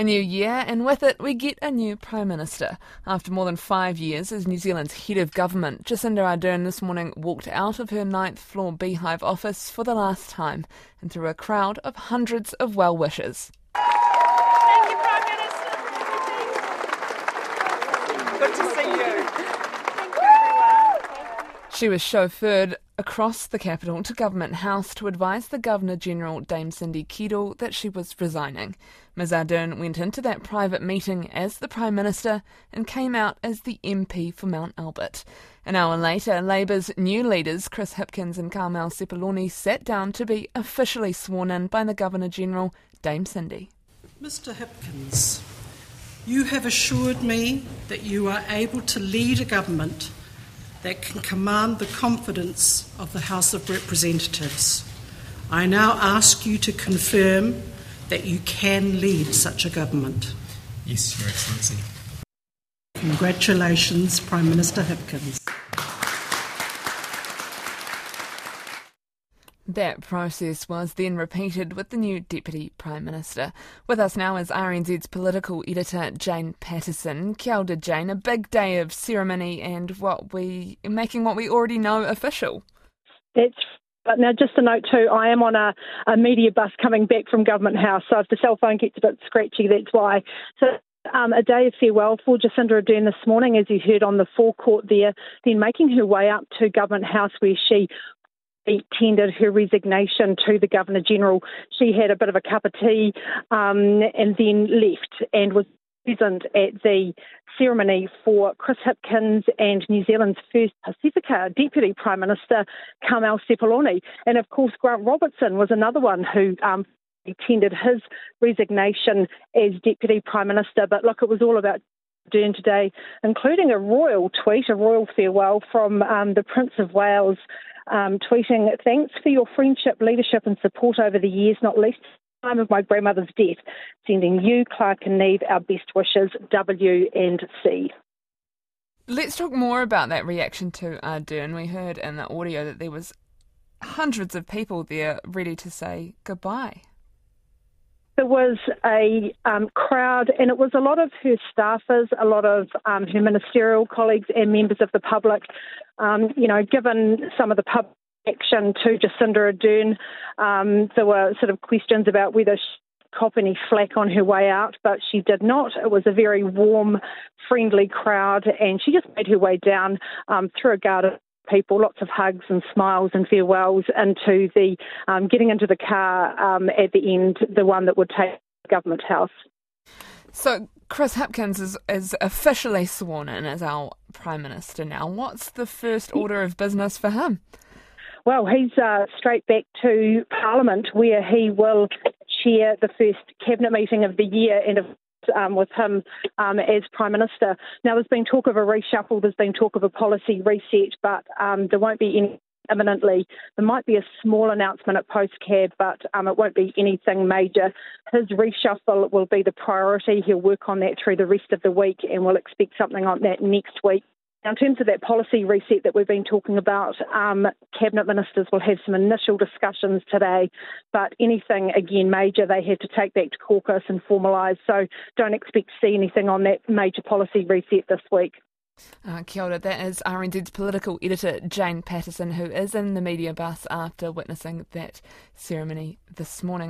A new year, and with it, we get a new Prime Minister. After more than five years as New Zealand's head of government, Jacinda Ardern this morning walked out of her ninth floor beehive office for the last time and through a crowd of hundreds of well wishers. Thank you, Prime Minister. Good to see you. Thank you, everyone. She was chauffeured across the capital to Government House to advise the Governor General, Dame Cindy Kiro, that she was resigning. Ms Ardern went into that private meeting as the Prime Minister and came out as the MP for Mount Albert. An hour later, Labour's new leaders, Chris Hipkins and Carmel Sepuloni, sat down to be officially sworn in by the Governor General, Dame Cindy. Mr Hipkins, you have assured me that you are able to lead a government that can command the confidence of the House of Representatives. I now ask you to confirm that you can lead such a government. Yes, Your Excellency. Congratulations, Prime Minister Hipkins. That process was then repeated with the new Deputy Prime Minister. With us now is RNZ's political editor Jane Patterson. Kia ora, Jane. A big day of ceremony and what we making what we already know official. That's but now, just a note too, I am on a, a media bus coming back from Government House, so if the cell phone gets a bit scratchy, that's why. So um, a day of farewell for Jacinda Ardern this morning, as you heard on the forecourt there, then making her way up to Government House where she tendered her resignation to the Governor General. She had a bit of a cup of tea um, and then left and was present at the ceremony for Chris Hipkins and New Zealand's first Pacifica Deputy Prime Minister, Carmel Sepuloni. And of course, Grant Robertson was another one who um, tendered his resignation as Deputy Prime Minister. But look, it was all about doing today, including a royal tweet, a royal farewell from um, the Prince of Wales um, tweeting, Thanks for your friendship, leadership, and support over the years, not least the time of my grandmother's death. Sending you, Clarke and Neve, our best wishes, W and C. Let's talk more about that reaction to Ardern. We heard in the audio that there was hundreds of people there ready to say goodbye there was a um, crowd, and it was a lot of her staffers, a lot of um, her ministerial colleagues, and members of the public. Um, you know, given some of the public action to Jacinda Ardern, um, there were sort of questions about whether she cop any flack on her way out, but she did not. It was a very warm, friendly crowd, and she just made her way down um, through a garden of people, lots of hugs and smiles and farewells into the um, getting into the car um, at the end, the one that would take Government House. So Chris Hipkins is, is officially sworn in as our Prime Minister now. What's the first order of business for him? Well, he's uh, straight back to Parliament where he will chair the first cabinet meeting of the year and um, with him um, as Prime Minister. Now, there's been talk of a reshuffle, there's been talk of a policy reset, but um, there won't be any imminently. There might be a small announcement at postcab, but um, it won't be anything major. His reshuffle will be the priority. He'll work on that through the rest of the week, and we'll expect something on that next week. Now, in terms of that policy reset that we've been talking about, um, cabinet ministers will have some initial discussions today, but anything again major they have to take back to caucus and formalise. So don't expect to see anything on that major policy reset this week. Uh, kia ora, that is RNZ's political editor Jane Patterson, who is in the media bus after witnessing that ceremony this morning.